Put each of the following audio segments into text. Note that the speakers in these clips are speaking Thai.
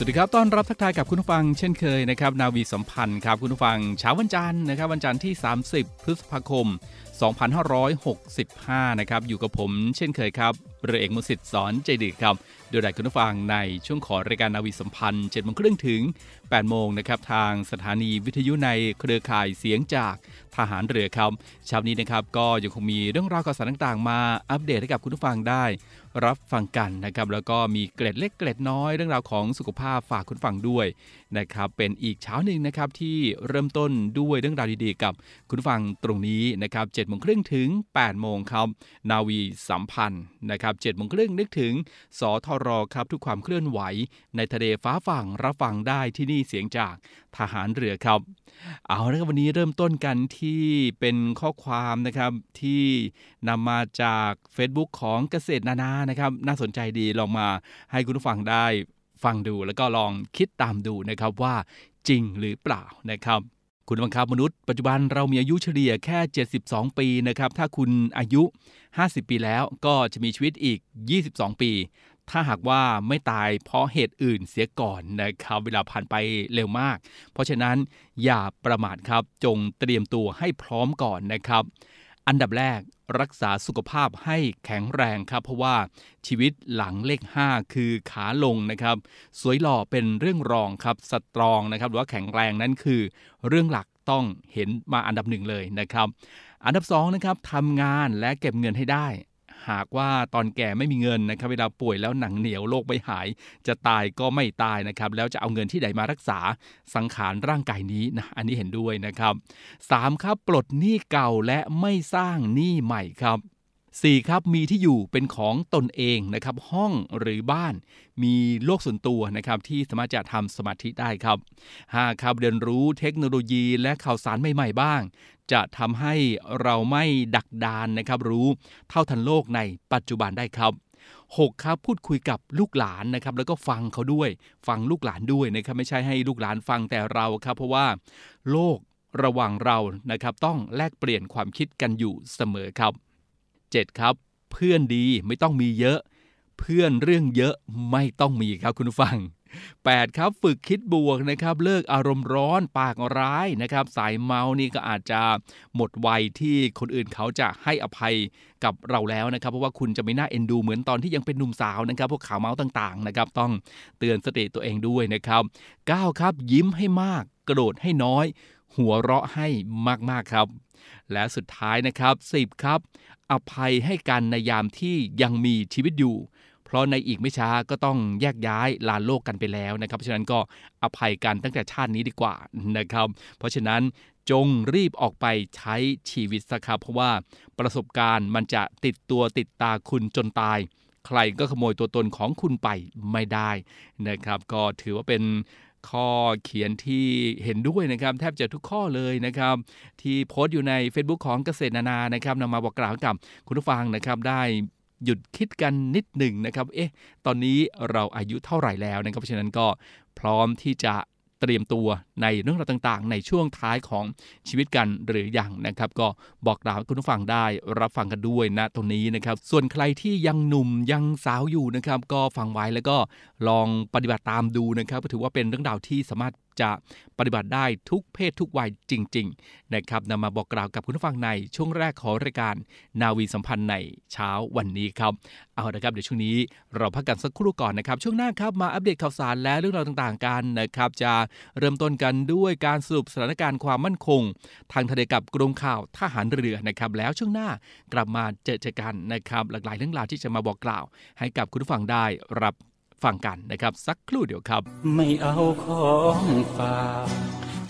สวัสดีครับต้อนรับทักทายกับคุณผู้ฟังเช่นเคยนะครับ นาวีสัมพันธ์ครับคุณผู้ฟังเช้าวันจันทร์นะครับ วันจันทร์ที่ 30 พฤษภาคม 2565 นะครับ อยู่กับผมเช่นเคยครับ เรือเอกมุสิตสอนใจดีครับโดยได้คุณผู้ฟังในช่วงขอรายการนาวีสัมพันธ์7โมงครึ่งถึง8โมงนะครับทางสถานีวิทยุในเครือข่ายเสียงจากทหารเรือครับเช้านี้นะครับก็ยังคงมีเรื่องราวข่าวสารต่างๆ มาอัปเดตให้กับคุณผู้ฟังได้ รับฟังกันนะครับแล้วก็มีเกร็ดเล็กเกร็ดน้อยเรื่องราวของสุขภาพฝากคุณฟังด้วยนะครับเป็นอีกเช้าหนึ่งนะครับที่เริ่มต้นด้วยเรื่องราวดีๆกับคุณฟังตรงนี้นะครับ7โมงครึ่งถึง8โมงครับนาวีสัมพันธ์นะครับ7โมงครึ่งนึกถึง สทรครับทุกความเคลื่อนไหว ในทะเลฟ้าฝั่งรับฟังได้ที่นี่เสียงจากทหารเรือครับ เอาละครับวันนี้เริ่มต้นกันที่เป็นข้อความนะครับที่นำมาจาก Facebook ของเกษตรนานานะครับ น่าสนใจดีลองมาให้คุณผู้ฟังได้ฟังดูแล้วก็ลองคิดตามดูนะครับว่าจริงหรือเปล่านะครับ คุณบังคับมนุษย์ปัจจุบันเรามีอายุเฉลี่ยแค่ 72 ปีนะครับ ถ้าคุณอายุ 50 ปีแล้วก็จะมีชีวิตอีก 22 ปี ถ้าหากว่าไม่ตายเพราะเหตุอื่นเสียก่อนนะครับเวลาผ่านไปเร็วมาก เพราะฉะนั้นอย่าประมาทครับจงเตรียมตัวให้พร้อมก่อนนะครับ อันดับแรก รักษาสุขภาพให้แข็งแรงครับ เพราะว่าชีวิตหลังเลข 5 คือขาลงนะครับ สวยหล่อเป็นเรื่องรองครับสตรองนะครับหรือว่าแข็งแรงนั้นคือ เรื่องหลักต้องเห็นมาอันดับหนึ่งเลยนะครับ อันดับ2นะครับทำงานและเก็บเงินให้ได้ หากว่าตอนแก่ไม่มีเงินนะครับเวลาป่วยแล้วหนังเหนียวโรคไม่หาย จะตายก็ไม่ตายนะครับแล้วจะเอาเงินที่ไหนมารักษาสังขารร่างกายนี้นะอันนี้เห็นด้วยนะครับ 3. ครับปลดหนี้เก่าและไม่สร้างหนี้ใหม่ครับ 4. ครับมีที่อยู่เป็นของตนเองนะครับห้องหรือบ้านมีโลกส่วนตัวนะครับที่สามารถจะทำสมาธิได้ครับ 5. ครับเรียนรู้เทคโนโลยีและข่าวสารใหม่ ๆ บ้าง จะทำให้เราไม่ดักดานนะครับรู้เท่าทันโลกในปัจจุบันได้ครับ 6. ครับพูดคุยกับลูกหลานนะครับแล้วก็ฟังเขาด้วย ฟังลูกหลานด้วยนะครับไม่ใช่ให้ลูกหลานฟังแต่เราครับ เพราะว่าโลกระหว่างเรานะครับต้องแลกเปลี่ยนความคิดกันอยู่เสมอครับ 7. ครับ เพื่อนดีไม่ต้องมีเยอะ เพื่อนเรื่องเยอะไม่ต้องมีครับคุณผู้ฟัง 8. ครับฝึกคิดบวกนะครับ เลิกอารมณ์ร้อนปากร้ายนะครับ สายเมานี่ก็อาจจะหมดวัยที่คนอื่นเขาจะให้อภัยกับเราแล้วนะครับ เพราะว่าคุณจะไม่น่าเอ็นดูเหมือนตอนที่ยังเป็นหนุ่มสาวนะครับ พวกข่าวเมาต่างๆนะครับ ต้องเตือนสติตัวเองด้วยนะครับ 9. ครับ ยิ้มให้มาก กระโดดให้น้อย หัวเราะให้มากๆครับและสุดท้ายนะครับ 10 ครับ อภัยให้กันในยามที่ยังมีชีวิตอยู่ เพราะในอีกไม่ช้าก็ต้องแยกย้ายลาโลกกันไปแล้วนะครับ เพราะฉะนั้นก็อภัยกันตั้งแต่ชาตินี้ดีกว่านะครับ เพราะฉะนั้นจงรีบออกไปใช้ชีวิตสักครับเพราะว่าประสบการณ์มันจะติดตัวติดตาคุณจนตาย ใครก็ขโมยตัวตนของคุณไปไม่ได้นะครับ ก็ถือว่าเป็น ข้อเขียนที่เห็นด้วยนะครับ แทบจะทุกข้อเลยนะครับ ที่โพสต์อยู่ใน Facebook ของเกษตรนานานะครับนำมาบอกกล่าวกับคุณผู้ฟังนะครับได้หยุดคิดกันนิดหนึ่งนะครับ เอ๊ะ ตอนนี้เราอายุเท่าไหร่แล้วนะครับ เพราะฉะนั้นก็พร้อมที่จะเตรียมตัว ในเรื่องราวต่างๆ ในช่วงท้ายของชีวิตกันหรืออยังนะครับ ก็บอกกล่าวคุณผู้ฟังได้รับฟังกันด้วยนะตรงนี้นะครับ ส่วนใครที่ยังหนุ่มยังสาวอยู่นะครับ ก็ฟังไว้แล้วก็ลองปฏิบัติตามดูนะครับถือว่าเป็นเรื่องราวที่สามารถจะปฏิบัติได้ทุกเพศทุกวัยจริง ๆ นะครับนำมาบอกกล่าวกับคุณผู้ฟังในช่วงแรกของรายการนาวีสัมพันธ์ในเช้าวันนี้ครับ เอาละครับเดี๋ยวช่วงนี้เราพักกันสักครู่ก่อนนะครับ ช่วงหน้าครับมาอัปเดตข่าวสารและเรื่องราวต่างๆกันนะครับ จะเริ่มต้นกันด้วยการสรุปสถานการณ์ความมั่นคง ทางทะเลกับกรมข่าวทหารเรือนะครับแล้วช่วงหน้ากลับมาเจอเจอกันนะครับหลากหลายเรื่องราวที่จะมาบอกกล่าว ให้กับคุณผู้ฟังได้รับฟังกันนะครับ สักครู่เดียวครับ ไม่เอาของฝาก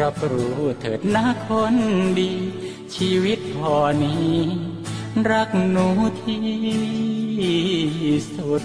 รับรู้เถิดนะคนดี ชีวิตพอนี้ รักหนูที่สุด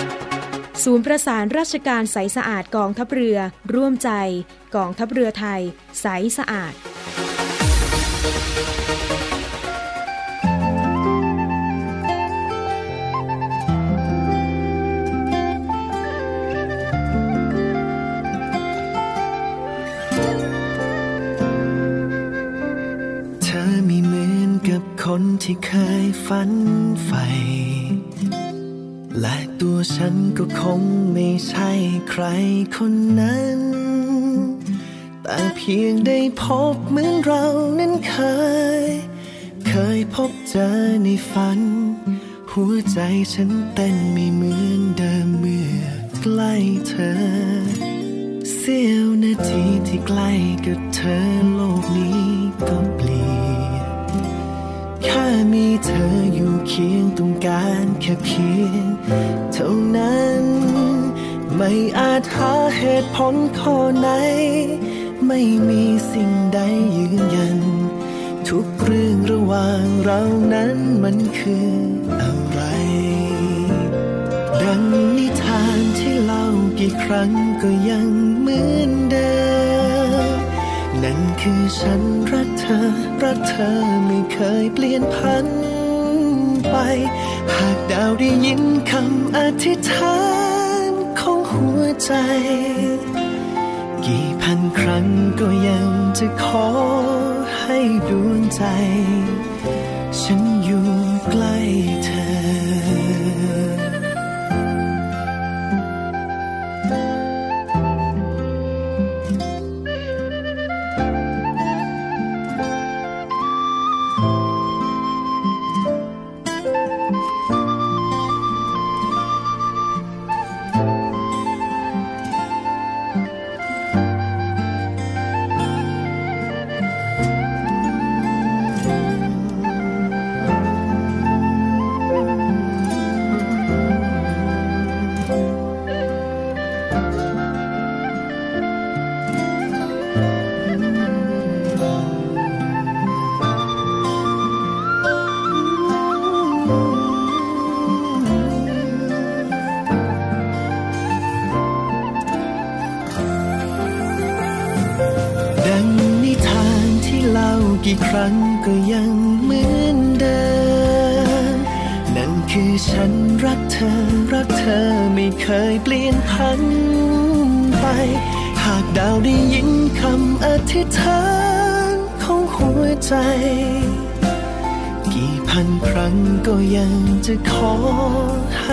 ศูนย์ประสานราชการใสสะอาดกองทัพเรือ ร่วมใจ กองทัพเรือไทย ใสสะอาด เธอไม่เหมือนกับคนที่เคยฝันใฝ่ ฉันก็คงไม่ใช่ใครคนนั้น แต่เพียงได้พบเหมือนเรานั้นเคย เคยพบเจอในฝัน หัวใจฉันเต้นไม่เหมือนเดิมเมื่อใกล้เธอ เสี้ยวนาทีที่ใกล้กับเธอโลกนี้ก็เปลี่ยนแค่มีเธออยู่เคียงตรงการแค่เพียง เท่านั้น ไม่อาจหาเหตุผลข้อไหน ไม่มีสิ่งใดยืนยัน ทุกเรื่องระหว่างเรานั้นมันคืออะไร ดังนิทานที่เล่ากี่ครั้งก็ยังเหมือนเดิมนั่นคือฉันรักเธอ รักเธอไม่เคยเปลี่ยนพัน ไป หากดาวได้ยินคำอธิษฐานของหัวใจ กี่พันครั้งก็ยังจะขอให้ดวงใจ ฉันอยู่ใกล้เธอ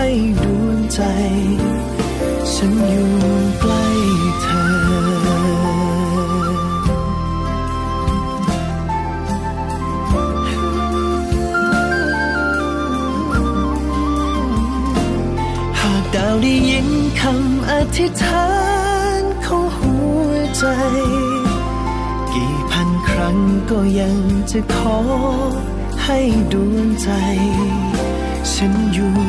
ให้ดวงใจ ฉันอยู่ใกล้เธอหากดาวได้ยินคำอธิษฐานของหัวใจ กี่พันครั้งก็ยังจะขอให้ดวงใจ ฉันอยู่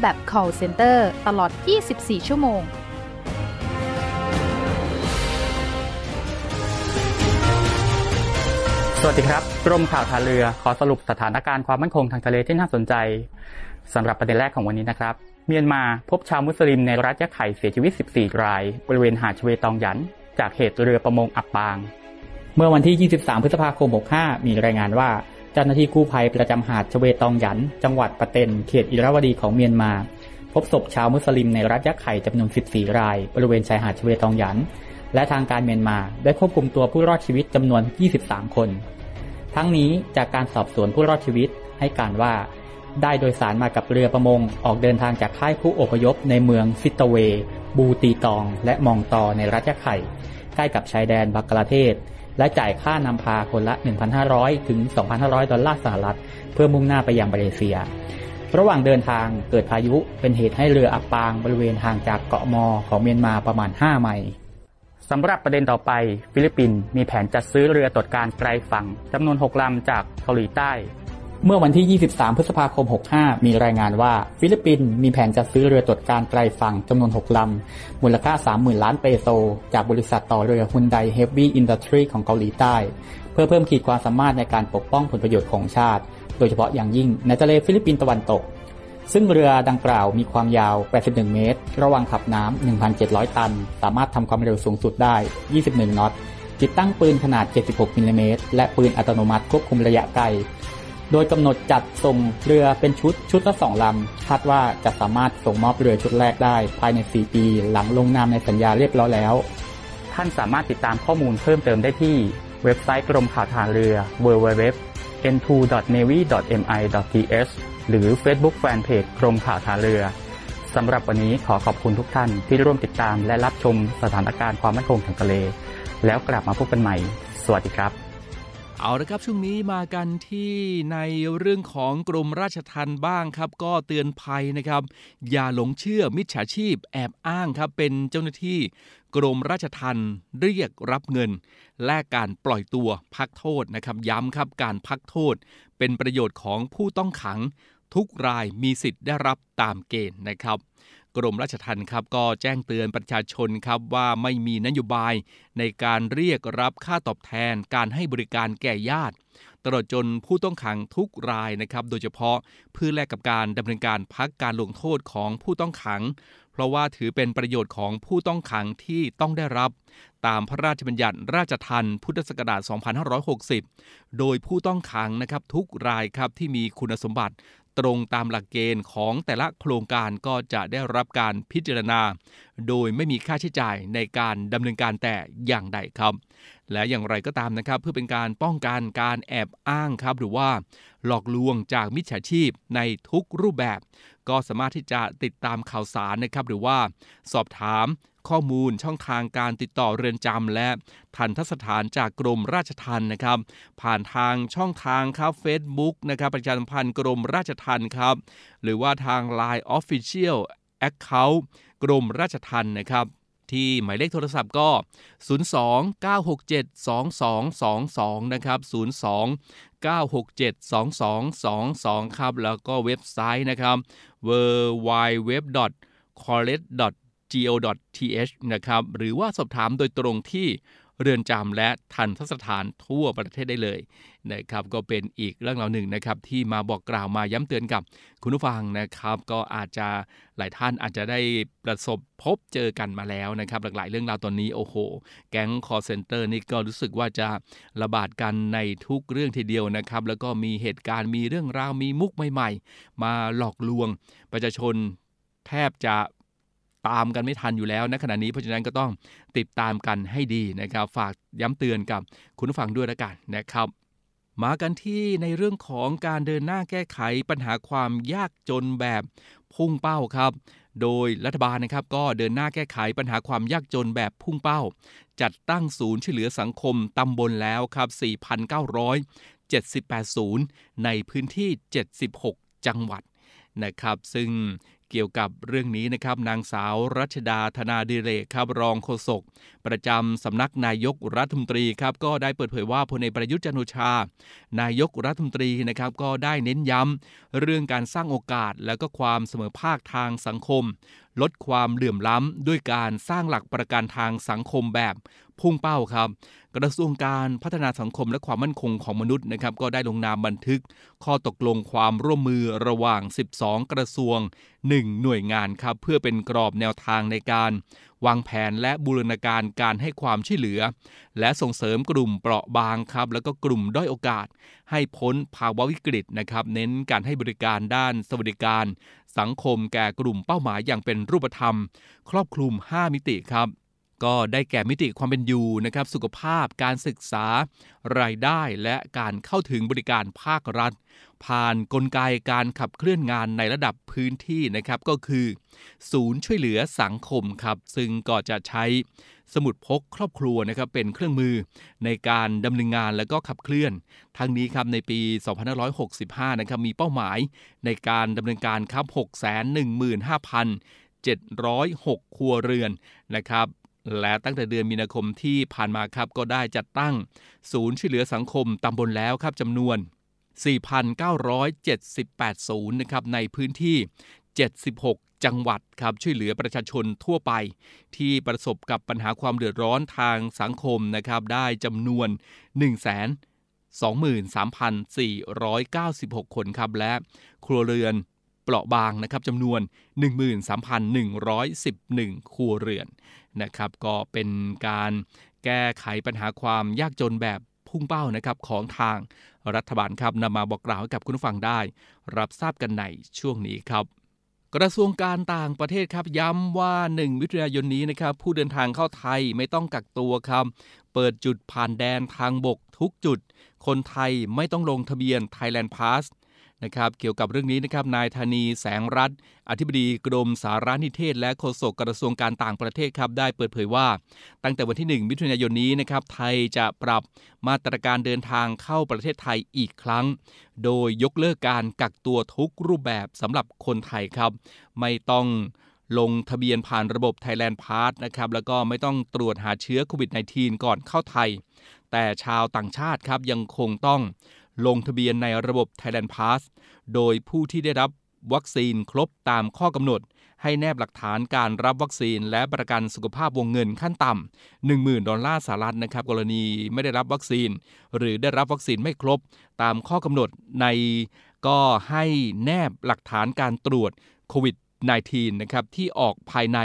แบบ call center ตลอด 24 ชั่วโมง สวัสดีครับ กรมข่าวทาเรือ ขอสรุปสถานการณ์ความมั่นคงทางทะเลที่น่าสนใจสำหรับประเด็นแรกของวันนี้นะครับ เมียนมาพบชาวมุสลิมในรัฐยะไข่เสียชีวิต 14 ราย บริเวณหาดชเวตองหยัน จากเหตุเรือประมงอับปาง เมื่อวันที่ 23 พฤษภาคม 65 มีรายงานว่า เจ้าหน้าที่กู้ภัยประจำหาดชเวตองหยัน จังหวัดปะเตนเขตอิราวดีของเมียนมา พบศพชาวมุสลิมในรัฐยะไข่จำนวน 14 ราย บริเวณชายหาดชเวตองหยัน และทางการเมียนมาได้ควบคุมตัวผู้รอดชีวิตจำนวน 23 คน ทั้งนี้จากการสอบสวนผู้รอดชีวิตให้การว่า ได้โดยสารมากับเรือประมงออกเดินทางจากค่ายผู้อพยพในเมืองซิตเว บูตีตอง และมองตอในรัฐยะไข่ใกล้กับชายแดนบังกลาเทศ และจ่ายค่านำพาคนละ 1,500 ถึง 2,500 ดอลลาร์สหรัฐ เพื่อมุ่งหน้าไปยังมาเลเซีย ระหว่างเดินทางเกิดพายุเป็นเหตุให้เรืออับปางบริเวณห่างจากเกาะมอของเมียนมาประมาณ 5 ไมล์สำหรับประเด็นต่อไป ฟิลิปปินส์มีแผนจัดซื้อเรือตรวจการไกลฝั่งจำนวน 6 ลำจากเกาหลีใต้ เมื่อวันที่ 23 พฤษภาคม 65 มีรายงานว่าฟิลิปปินส์มีแผนจัดซื้อเรือตรวจการไกลฝั่งจำนวน 6 ลำ มูลค่า 30,000 ล้านเปโซ จากบริษัทต่อเรือฮุนไดเฮฟวี่อินดัสทรีของเกาหลีใต้ เพื่อเพิ่มขีดความสามารถในการปกป้องผลประโยชน์ของชาติ โดยเฉพาะอย่างยิ่งในทะเลฟิลิปปินส์ตะวันตก ซึ่งเรือดังกล่าวมีความยาว 81 เมตร ระวางขับน้ำ 1,700 ตัน สามารถทำความเร็วสูงสุดได้ 21นอต ติดตั้งปืนขนาด 76มิลลิเมตรและปืนอัตโนมัติควบคุมระยะไกล โดยกำหนดจัดส่งเรือเป็นชุดชุดละสองลำคาดว่าจะสามารถส่งมอบเรือชุดแรกได้ ภายใน 4 ปี หลังลงนามในสัญญาเรียบร้อยแล้ว ท่านสามารถติดตามข้อมูลเพิ่มเติมได้ที่เว็บไซต์กรมข่าวทหารเรือ www n2.navy.mi.th หรือ Facebook Fanpage กรมข่าวทหารเรือสำหรับวันนี้ขอขอบคุณทุกท่านที่ร่วมติดตามและรับชมสถานการณ์ความมั่นคงทางทะเล แล้วกลับมาพบกันใหม่ สวัสดีครับ เอาละครับช่วงนี้มากันที่ในเรื่องของกรมราชทัณฑ์บ้างครับ ก็เตือนภัยนะครับ อย่าหลงเชื่อมิจฉาชีพแอบอ้างครับ เป็นเจ้าหน้าที่กรมราชทัณฑ์เรียกรับเงิน และการปล่อยตัวพักโทษนะครับย้ำครับการพักโทษ เป็นประโยชน์ของผู้ต้องขัง ทุกรายมีสิทธิ์ได้รับตามเกณฑ์นะครับ กรมราชทัณฑ์ครับก็แจ้งเตือนประชาชนครับว่าไม่มีนโยบายในการเรียกรับค่าตอบแทนการให้บริการแก่ญาติตลอดจนผู้ต้องขังทุกรายนะครับโดยเฉพาะเพื่อแลกกับการดำเนินการพักการลงโทษของผู้ต้องขัง เพราะว่าถือเป็นประโยชน์ของผู้ต้องขังที่ต้องได้รับ ตามพระราชบัญญัติราชทัณฑ์พุทธศักราช 2560 โดยผู้ต้องขังนะครับทุกรายครับที่มีคุณสมบัติ ตรงตามหลักเกณฑ์ของแต่ละโครงการก็จะได้รับการพิจารณา โดยไม่มีค่าใช้จ่ายในการดำเนินการแต่อย่างใดครับ และอย่างไรก็ตามนะครับ เพื่อเป็นการป้องกันการแอบอ้างครับ หรือว่า หลอกลวงจากมิจฉาชีพในทุกรูปแบบ ก็สามารถที่จะติดตามข่าวสารนะครับ หรือว่า สอบถาม ข้อมูลช่องทางการติดต่อเรือนจำและทันทสถานจากกรมราชทัณฑ์นะครับ ผ่านทางช่องทางครับ Facebook นะครับประชาสัมพันธ์กรมราชทัณฑ์ครับ หรือว่าทาง Line Official Account กรมราชทัณฑ์นะครับที่หมายเลขโทรศัพท์ก็ 02-967-2222 นะครับ 02 967 2222 ครับ แล้วก็เว็บไซต์นะครับ w w w c o l l e g go.th นะครับ หรือว่าสอบถามโดยตรงที่เรือนจำและทันทสถานทั่วประเทศได้เลยนะครับ ก็เป็นอีกเรื่องราวหนึ่งนะครับ ที่มาบอกกล่าวมาย้ำเตือนกับคุณผู้ฟังนะครับ ก็อาจจะหลายท่านอาจจะได้ประสบพบเจอกันมาแล้วนะครับ หลากหลายเรื่องราวตอนนี้โอ้โห แก๊งคอลเซ็นเตอร์นี่ก็รู้สึกว่าจะระบาดกันในทุกเรื่องทีเดียวนะครับ แล้วก็มีเหตุการณ์มีเรื่องราวมีมุกใหม่ ๆ มาหลอกลวงประชาชนแทบจะ ตามกันไม่ทันอยู่แล้วนะขณะนี้เพราะฉะนั้นก็ต้องติดตามกันให้ดีนะครับ ฝากย้ำเตือนกับคุณผู้ฟังด้วยละกันนะครับมากันที่ในเรื่องของการเดินหน้าแก้ไขปัญหาความยากจนแบบพุ่งเป้าครับ โดยรัฐบาลนะครับก็เดินหน้าแก้ไขปัญหาความยากจนแบบพุ่งเป้า จัดตั้งศูนย์ช่วยเหลือสังคมตำบลแล้วครับ 4,978ศูนย์ในพื้นที่ 76 จังหวัดนะครับ ซึ่ง เกี่ยวกับเรื่องนี้นะครับ นางสาวรัชดาธนาดิเรกครับรองโฆษกประจำสำนักนายกรัฐมนตรีครับ ก็ได้เปิดเผยว่าพลเอกประยุทธ์จันโอชา นายกรัฐมนตรีนะครับ ก็ได้เน้นย้ำเรื่องการสร้างโอกาสและก็ความเสมอภาคทางสังคม ลดความเหลื่อมล้ำด้วยการสร้างหลักประกันทางสังคมแบบพุ่งเป้าครับ กระทรวงการพัฒนาสังคมและความมั่นคงของมนุษย์นะครับ ก็ได้ลงนามบันทึก ข้อตกลงความร่วมมือระหว่าง 12 กระทรวง 1 หน่วยงานครับ เพื่อเป็นกรอบแนวทางในการ วางแผนและบูรณาการการให้ความช่วยเหลือ และส่งเสริมกลุ่มเปราะบางครับ แล้วก็กลุ่มด้อยโอกาส ให้พ้นภาวะวิกฤตนะครับ เน้นการให้บริการด้านสวัสดิการ สังคมแก่กลุ่มเป้าหมายอย่างเป็นรูปธรรม ครอบคลุม 5 มิติครับ ก็ได้แก่มิติความเป็นอยู่นะครับสุขภาพการศึกษา รายได้และการเข้าถึงบริการภาครัฐ ผ่านนกลไกการขับเคลื่อนงานในระดับพื้นที่นะครับก็คือ ศูนย์ช่วยเหลือสังคมครับซึ่งก็จะใช้สมุดพกครอบครัวนะครับเป็นเครื่องมือในการดำเนินงานและก็ขับเคลื่อน ทั้งนี้ครับในปี 2565 นะครับมีเป้าหมายในการดำเนินการครับ615,706 ครัวเรือนนะครับ และตั้งแต่เดือนมีนาคมที่ผ่านมาครับก็ได้จัดตั้ง ศูนย์ช่วยเหลือสังคมตำบลแล้วครับจำนวน 4,978 ศูนย์นะครับในพื้นที่ 76 จังหวัดครับช่วยเหลือประชาชนทั่วไป ที่ประสบกับปัญหาความเดือดร้อนทางสังคมนะครับได้จำนวน1 2 3 4 9 6 คนครับและครัวเรือน เปราะบางนะครับจำนวน 13,111 ครัวเรือนนะครับ ก็เป็นการแก้ไขปัญหาความยากจนแบบพุ่งเป้านะครับของทางรัฐบาลครับนำมาบอกกล่าวให้กับคุณผู้ฟังได้ รับทราบกันในช่วงนี้ครับกระทรวงการต่างประเทศครับย้ำว่า 1 มิถุนายนนี้นะครับผู้เดินทางเข้าไทยไม่ต้องกักตัวครับเปิดจุดผ่านแดนทางบกทุกจุด คนไทยไม่ต้องลงทะเบียน Thailand Pass นะครับเกี่ยวกับเรื่องนี้นะครับนายธานีแสงรัฐอธิบดีกรมสารนิเทศ และโฆษกกระทรวงการต่างประเทศครับได้เปิดเผยว่า ตั้งแต่วันที่ 1 มิถุนายนนี้นะครับไทยจะปรับมาตรการเดินทางเข้าประเทศไทยอีกครั้ง โดยยกเลิกการกักตัวทุกรูปแบบสำหรับคนไทยครับ ไม่ต้องลงทะเบียนผ่านระบบ Thailand Pass นะครับแล้วก็ไม่ต้องตรวจหาเชื้อโควิด -19 ก่อนเข้าไทย แต่ชาวต่างชาติครับยังคงต้อง ลงทะเบียนในระบบ Thailand Pass โดยผู้ที่ได้รับวัคซีนครบตามข้อกำหนด ให้แนบหลักฐานการรับวัคซีนและประกันสุขภาพวงเงินขั้นต่ำ10,000 ดอลลาร์สหรัฐนะครับ กรณีไม่ได้รับวัคซีน หรือได้รับวัคซีนไม่ครบตามข้อกำหนดในก็ให้แนบหลักฐานการตรวจโควิด -19 นะครับที่ออกภายใน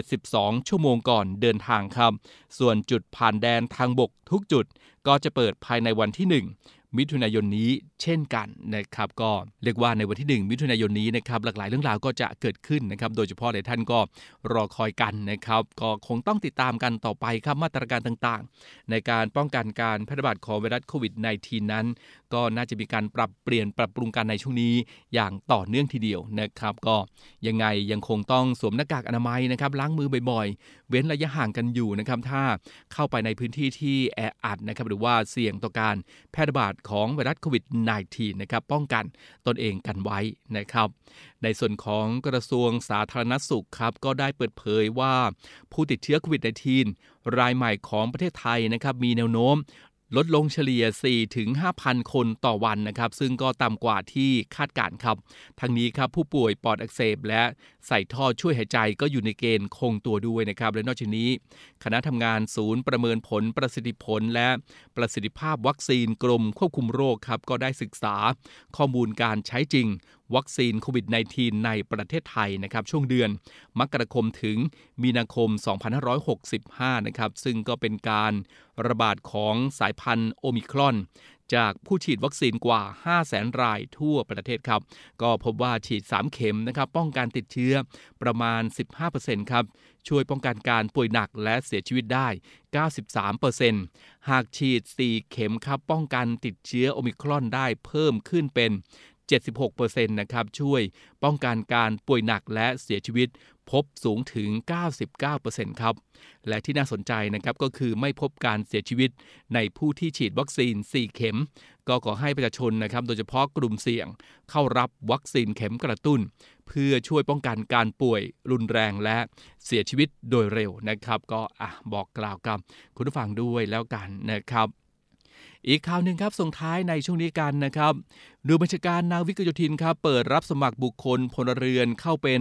72 ชั่วโมงก่อนเดินทางครับ ส่วนจุดผ่านแดนทางบกทุกจุดก็จะเปิดภายในวันที่ 1 มิถุนายนนี้เช่นกันนะครับก็เรียกว่าในวันที่ 1 มิถุนายนนี้นะครับหลากหลายเรื่องราวก็จะเกิดขึ้นนะครับโดยเฉพาะหลายท่านก็รอคอยกันนะครับก็คงต้องติดตามกันต่อไปครับมาตรการต่างๆ ในการป้องกันการแพร่ระบาดของไวรัสโควิด -19 นั้นก็น่าจะมีการปรับเปลี่ยนปรับปรุงกันในช่วงนี้อย่างต่อเนื่องทีเดียวนะครับ ก็ยังไงยังคงต้องสวมหน้ากากอนามัยนะครับล้างมือบ่อยๆ เว้นระยะห่างกันอยู่นะครับ ถ้าเข้าไปในพื้นที่ที่แออัดนะครับหรือว่าเสี่ยงต่อการแพร่ระบาดของไวรัสโควิด -19 นะครับป้องกันตนเองกันไว้นะครับ ในส่วนของกระทรวงสาธารณสุขครับก็ได้เปิดเผยว่าผู้ติดเชื้อโควิด -19 รายใหม่ของประเทศไทยนะครับมีแนวโน้ม ลดลงเฉลี่ย 4 ถึง 5,000 คนต่อวันนะครับ ซึ่งก็ต่ำกว่าที่คาดการครับ ทั้งนี้ครับผู้ป่วยปอดอักเสบและใส่ท่อช่วยหายใจก็อยู่ในเกณฑ์คงตัวด้วยนะครับ และนอกจากนี้ คณะทำงานศูนย์ประเมินผลประสิทธิผล และประสิทธิภาพวัคซีนกรมควบคุมโรคครับ ก็ได้ศึกษาข้อมูลการใช้จริง วัคซีนโควิด -19 ในประเทศไทยนะครับช่วงเดือนมกราคมถึงมีนาคม 2565 นะครับซึ่งก็เป็นการระบาดของสายพันธุ์โอมิครอน จากผู้ฉีดวัคซีนกว่า 5 0 0แสนรายทั่วประเทศครับ ก็พบว่าฉีด 3 เข็มนะครับป้องกันติดเชื้อประมาณ 15%ครับช่วยป้องกันการป่วยหนักและเสียชีวิตได้ 93%หากฉีด 4 เข็มครับป้องกันติดเชื้อโอมิครอนได้เพิ่มขึ้นเป็น 76%นะครับช่วยป้องกันการป่วยหนักและเสียชีวิตพบสูงถึง 99%ครับ และที่น่าสนใจนะครับก็คือไม่พบการเสียชีวิตในผู้ที่ฉีดวัคซีน 4 เข็ม ก็ขอให้ประชาชนนะครับ โดยเฉพาะกลุ่มเสี่ยง เข้ารับวัคซีนเข็มกระตุ้น เพื่อช่วยป้องกันการป่วยรุนแรงและเสียชีวิตโดยเร็วนะครับ ก็อะบอกกล่าวกับคุณผู้ฟังด้วยแล้วกันนะครับ อีกข่าวหนึ่งครับส่งท้ายในช่วงนี้กันนะครับดูบัญชาการนาวิกโยธินครับเปิดรับสมัครบุคคลพลเรือนเข้าเป็น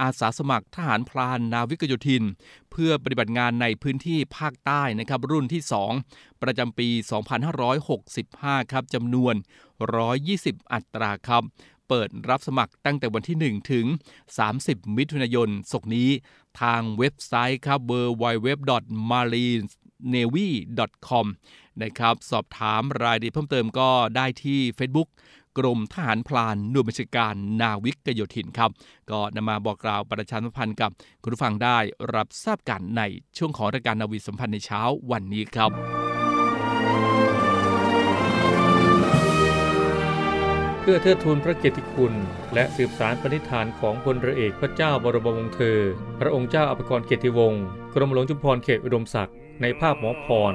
อาสาสมัครทหารพลานนาวิกโยธิน เพื่อปฏิบัติงานในพื้นที่ภาคใต้นะครับรุ่นที่ 2 ประจำปี 2565 ครับจำนวน 120 อัตราครับเปิดรับสมัครตั้งแต่วันที่ 1 ถึง 30 มิถุนายนศกนี้ ทางเว็บไซต์ครับ www.marine navy.com นะครับ สอบถามรายละเอียดเพิ่มเติมก็ได้ที่ Facebook กรมทหารพลานหน่วยบัญชาการนาวิกโยธินครับ ก็นำมาบอกกล่าวประชาสัมพันธ์กับคุณผู้ฟังได้รับทราบกันในช่วงของรายการนาวิสัมพันธ์ในเช้าวันนี้ครับเพื่อเทิดทูนพระเกียรติคุณ และสืบสารปณิธานของพลเรือเอกพระเจ้าบรมวงศ์เธอ พระองค์เจ้าอภิกรเกียรติวงศ์กรมหลวงจุฬาภรณ์เขตอุดมศักดิ์ในภาพหมอพร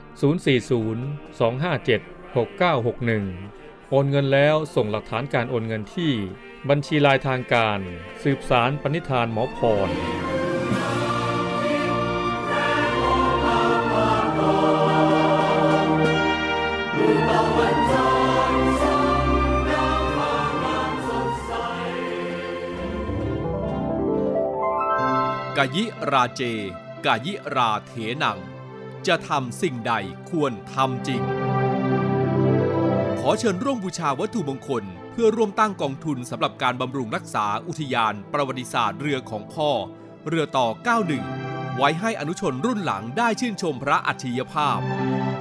040 257 6961 โอนเงินแล้วส่งหลักฐานการโอนเงินที่ บัญชีลายทางการ สืบสารปณิธานหมอพรกายิราเจ กายิราเถนัง จะทำสิ่งใดควรทำจริง ขอเชิญร่วมบูชาวัตถุมงคล เพื่อร่วมตั้งกองทุนสำหรับการบำรุงรักษาอุทยาน ประวัติศาสตร์เรือของพ่อ เรือต่อ 91 ไว้ให้อนุชนรุ่นหลังได้ชื่นชมพระอัจฉริยภาพ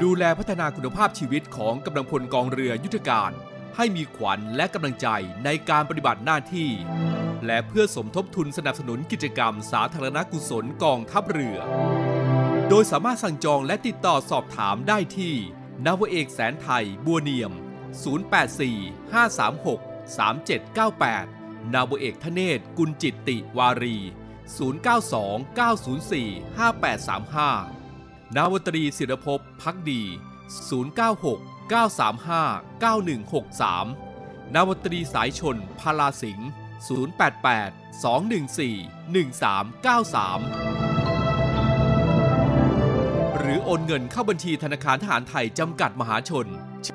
ดูแลพัฒนาคุณภาพชีวิตของกำลังพลกองเรือยุทธการ ให้มีขวัญและกำลังใจในการปฏิบัติหน้าที่ และเพื่อสมทบทุนสนับสนุนกิจกรรมสาธารณกุศลกองทัพเรือ โดยสามารถสั่งจองและติดต่อสอบถามได้ที่นาวเอกแสนไทยบัวเนียม 084 536 3798 นาวเอกทเนศกุลจิตติวารี 092 904 5835 นาวตรีศิรภพพักดี 096 935 9163 นาวตรีสายชนพาลาสิงห์088 214 1393 อโอนเงินเข้าบัญชีธนาคารทหารไทยจำกัดมหาชน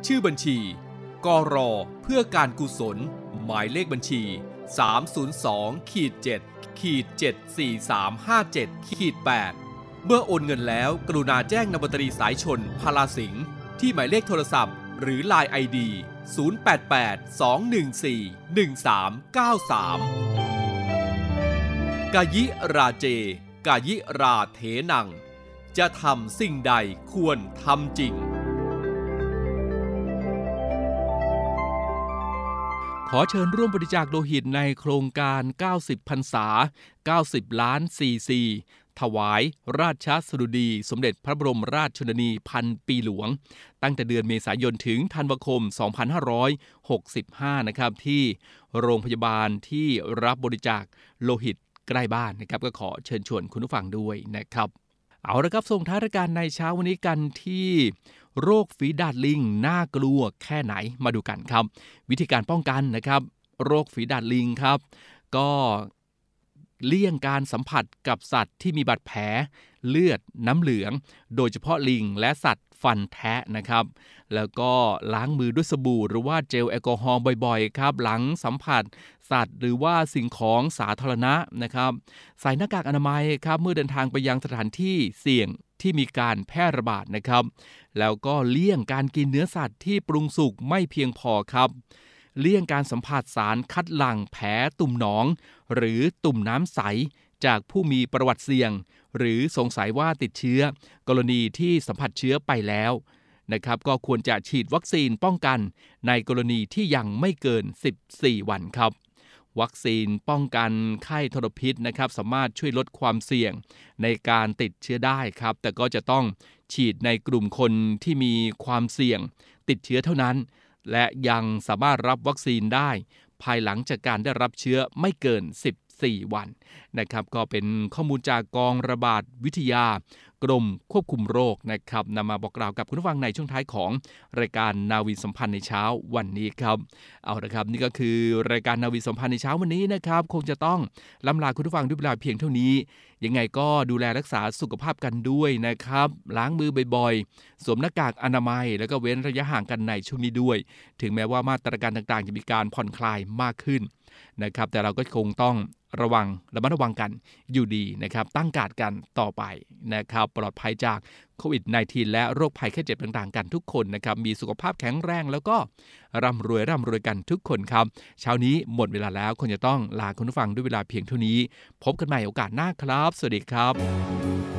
ชื่อบัญชี กรอเพื่อการกุศล หมายเลขบัญชี 302ขีด7ขีด74357ขีด8เมื่อโอนเงินแล้วกรุณาแจ้งนบตรีสายชนพาลาสิงห์ที่หมายเลขโทรศัพท์ หรือ Line ID 088 214 1393 กายิราเจ กายิราเถนัง จะทำสิ่งใดควรทำจริง ขอเชิญร่วมบริจาคโลหิตในโครงการ 90พรรษา 90 ล้านซีซีถวายราชสดุดี สมเด็จพระบรมราชชนนีพันปีหลวง ตั้งแต่เดือนเมษายนถึงธันวาคม 2565 นะครับ ที่โรงพยาบาลที่รับบริจาคโลหิตใกล้บ้านนะครับ ก็ขอเชิญชวนคุณผู้ฟังด้วยนะครับ เอาละครับส่งท้ายรายการในเช้าวันนี้กันที่โรคฝีดาดลิงน่ากลัวแค่ไหนมาดูกันครับ วิธีการป้องกันนะครับ โรคฝีดาดลิงครับ ก็เลี่ยงการสัมผัสกับสัตว์ที่มีบาดแผล เลือดน้ำเหลือง โดยเฉพาะลิงและสัตว์ ฟันแทะนะครับ แล้วก็ล้างมือด้วยสบู่หรือว่าเจลแอลกอฮอล์บ่อยๆครับ หลังสัมผัสสัตว์ หรือว่าสิ่งของสาธารณะนะครับ ใส่หน้ากากอนามัยครับเมื่อเดินทางไปยังสถานที่เสี่ยงที่มีการแพร่ระบาดนะครับ แล้วก็เลี่ยงการกินเนื้อสัตว์ที่ปรุงสุกไม่เพียงพอครับ เลี่ยงการสัมผัสสารคัดหลั่งแผลตุ่มหนอง หรือตุ่มน้ำใสจากผู้มีประวัติเสี่ยง หรือสงสัยว่าติดเชื้อ กรณีที่สัมผัสเชื้อไปแล้วนะครับก็ควรจะฉีดวัคซีนป้องกัน ในกรณีที่ยังไม่เกิน 14 วันครับ วัคซีนป้องกันไข้ทรพิษนะครับ สามารถช่วยลดความเสี่ยงในการติดเชื้อได้ครับ แต่ก็จะต้องฉีดในกลุ่มคนที่มีความเสี่ยง ติดเชื้อเท่านั้น และยังสามารถรับวัคซีนได้ ภายหลังจากการได้รับเชื้อไม่เกิน 14วันนะครับก็เป็นข้อมูลจากกองระบาดวิทยากรมควบคุมโรคนะครับนำมาบอกกล่าวกับคุณผู้ฟังในช่วงท้ายของรายการนาวีสัมพันธ์ในเช้าวันนี้ครับเอาละครับนี่ก็คือรายการนาวีสัมพันธ์ในเช้าวันนี้นะครับคงจะต้องลำลาคุณผู้ฟังด้วยเวลาเพียงเท่านี้ ยังไงก็ดูแลรักษาสุขภาพกันด้วยนะครับล้างมือบ่อยๆสวมหน้ากากอนามัย แล้วก็เว้นระยะห่างกันในช่วงนี้ด้วย ถึงแม้ว่ามาตรการต่างๆ จะมีการผ่อนคลายมากขึ้น นะครับแต่เราก็คงต้องระวังระมัดระวังกันอยู่ดีนะครับตั้งการกันต่อไปนะครับปลอดภัยจากโควิด -19 และโรคภัยแค่เจ็บต่างๆ กันทุกคนนะครับมีสุขภาพแข็งแรงแล้วก็ร่ำรวยร่ำรวยกันทุกคนครับ เช้านี้หมดเวลาแล้วคนจะต้องลาคุณผู้ฟังด้วยเวลาเพียงเท่านี้ พบกันใหม่โอกาสหน้าครับ สวัสดีครับ